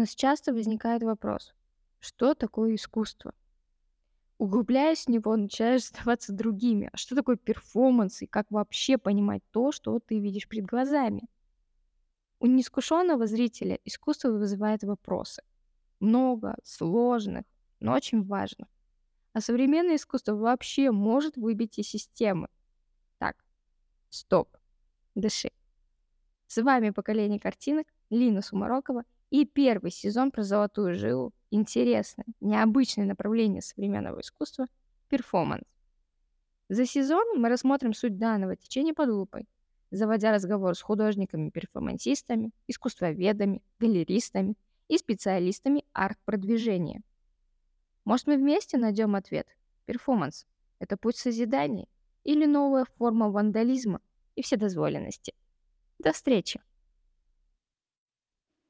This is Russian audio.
нас часто возникает вопрос, что такое искусство? Углубляясь в него, начинаешь задаваться другими. А что такое перформанс и как вообще понимать то, что ты видишь перед глазами? У неискушенного зрителя искусство вызывает вопросы. Много, сложных, но очень важных. А современное искусство вообще может выбить из системы. Так, стоп, дыши. С вами «Поколение картинок» Лина Сумарокова и первый сезон про золотую жилу, интересное, необычное направление современного искусства – перформанс. За сезон мы рассмотрим суть данного течения под лупой, заводя разговор с художниками-перформансистами, искусствоведами, галеристами и специалистами арт-продвижения. Может, мы вместе найдем ответ? Перформанс – это путь созидания или новая форма вандализма и вседозволенности. До встречи!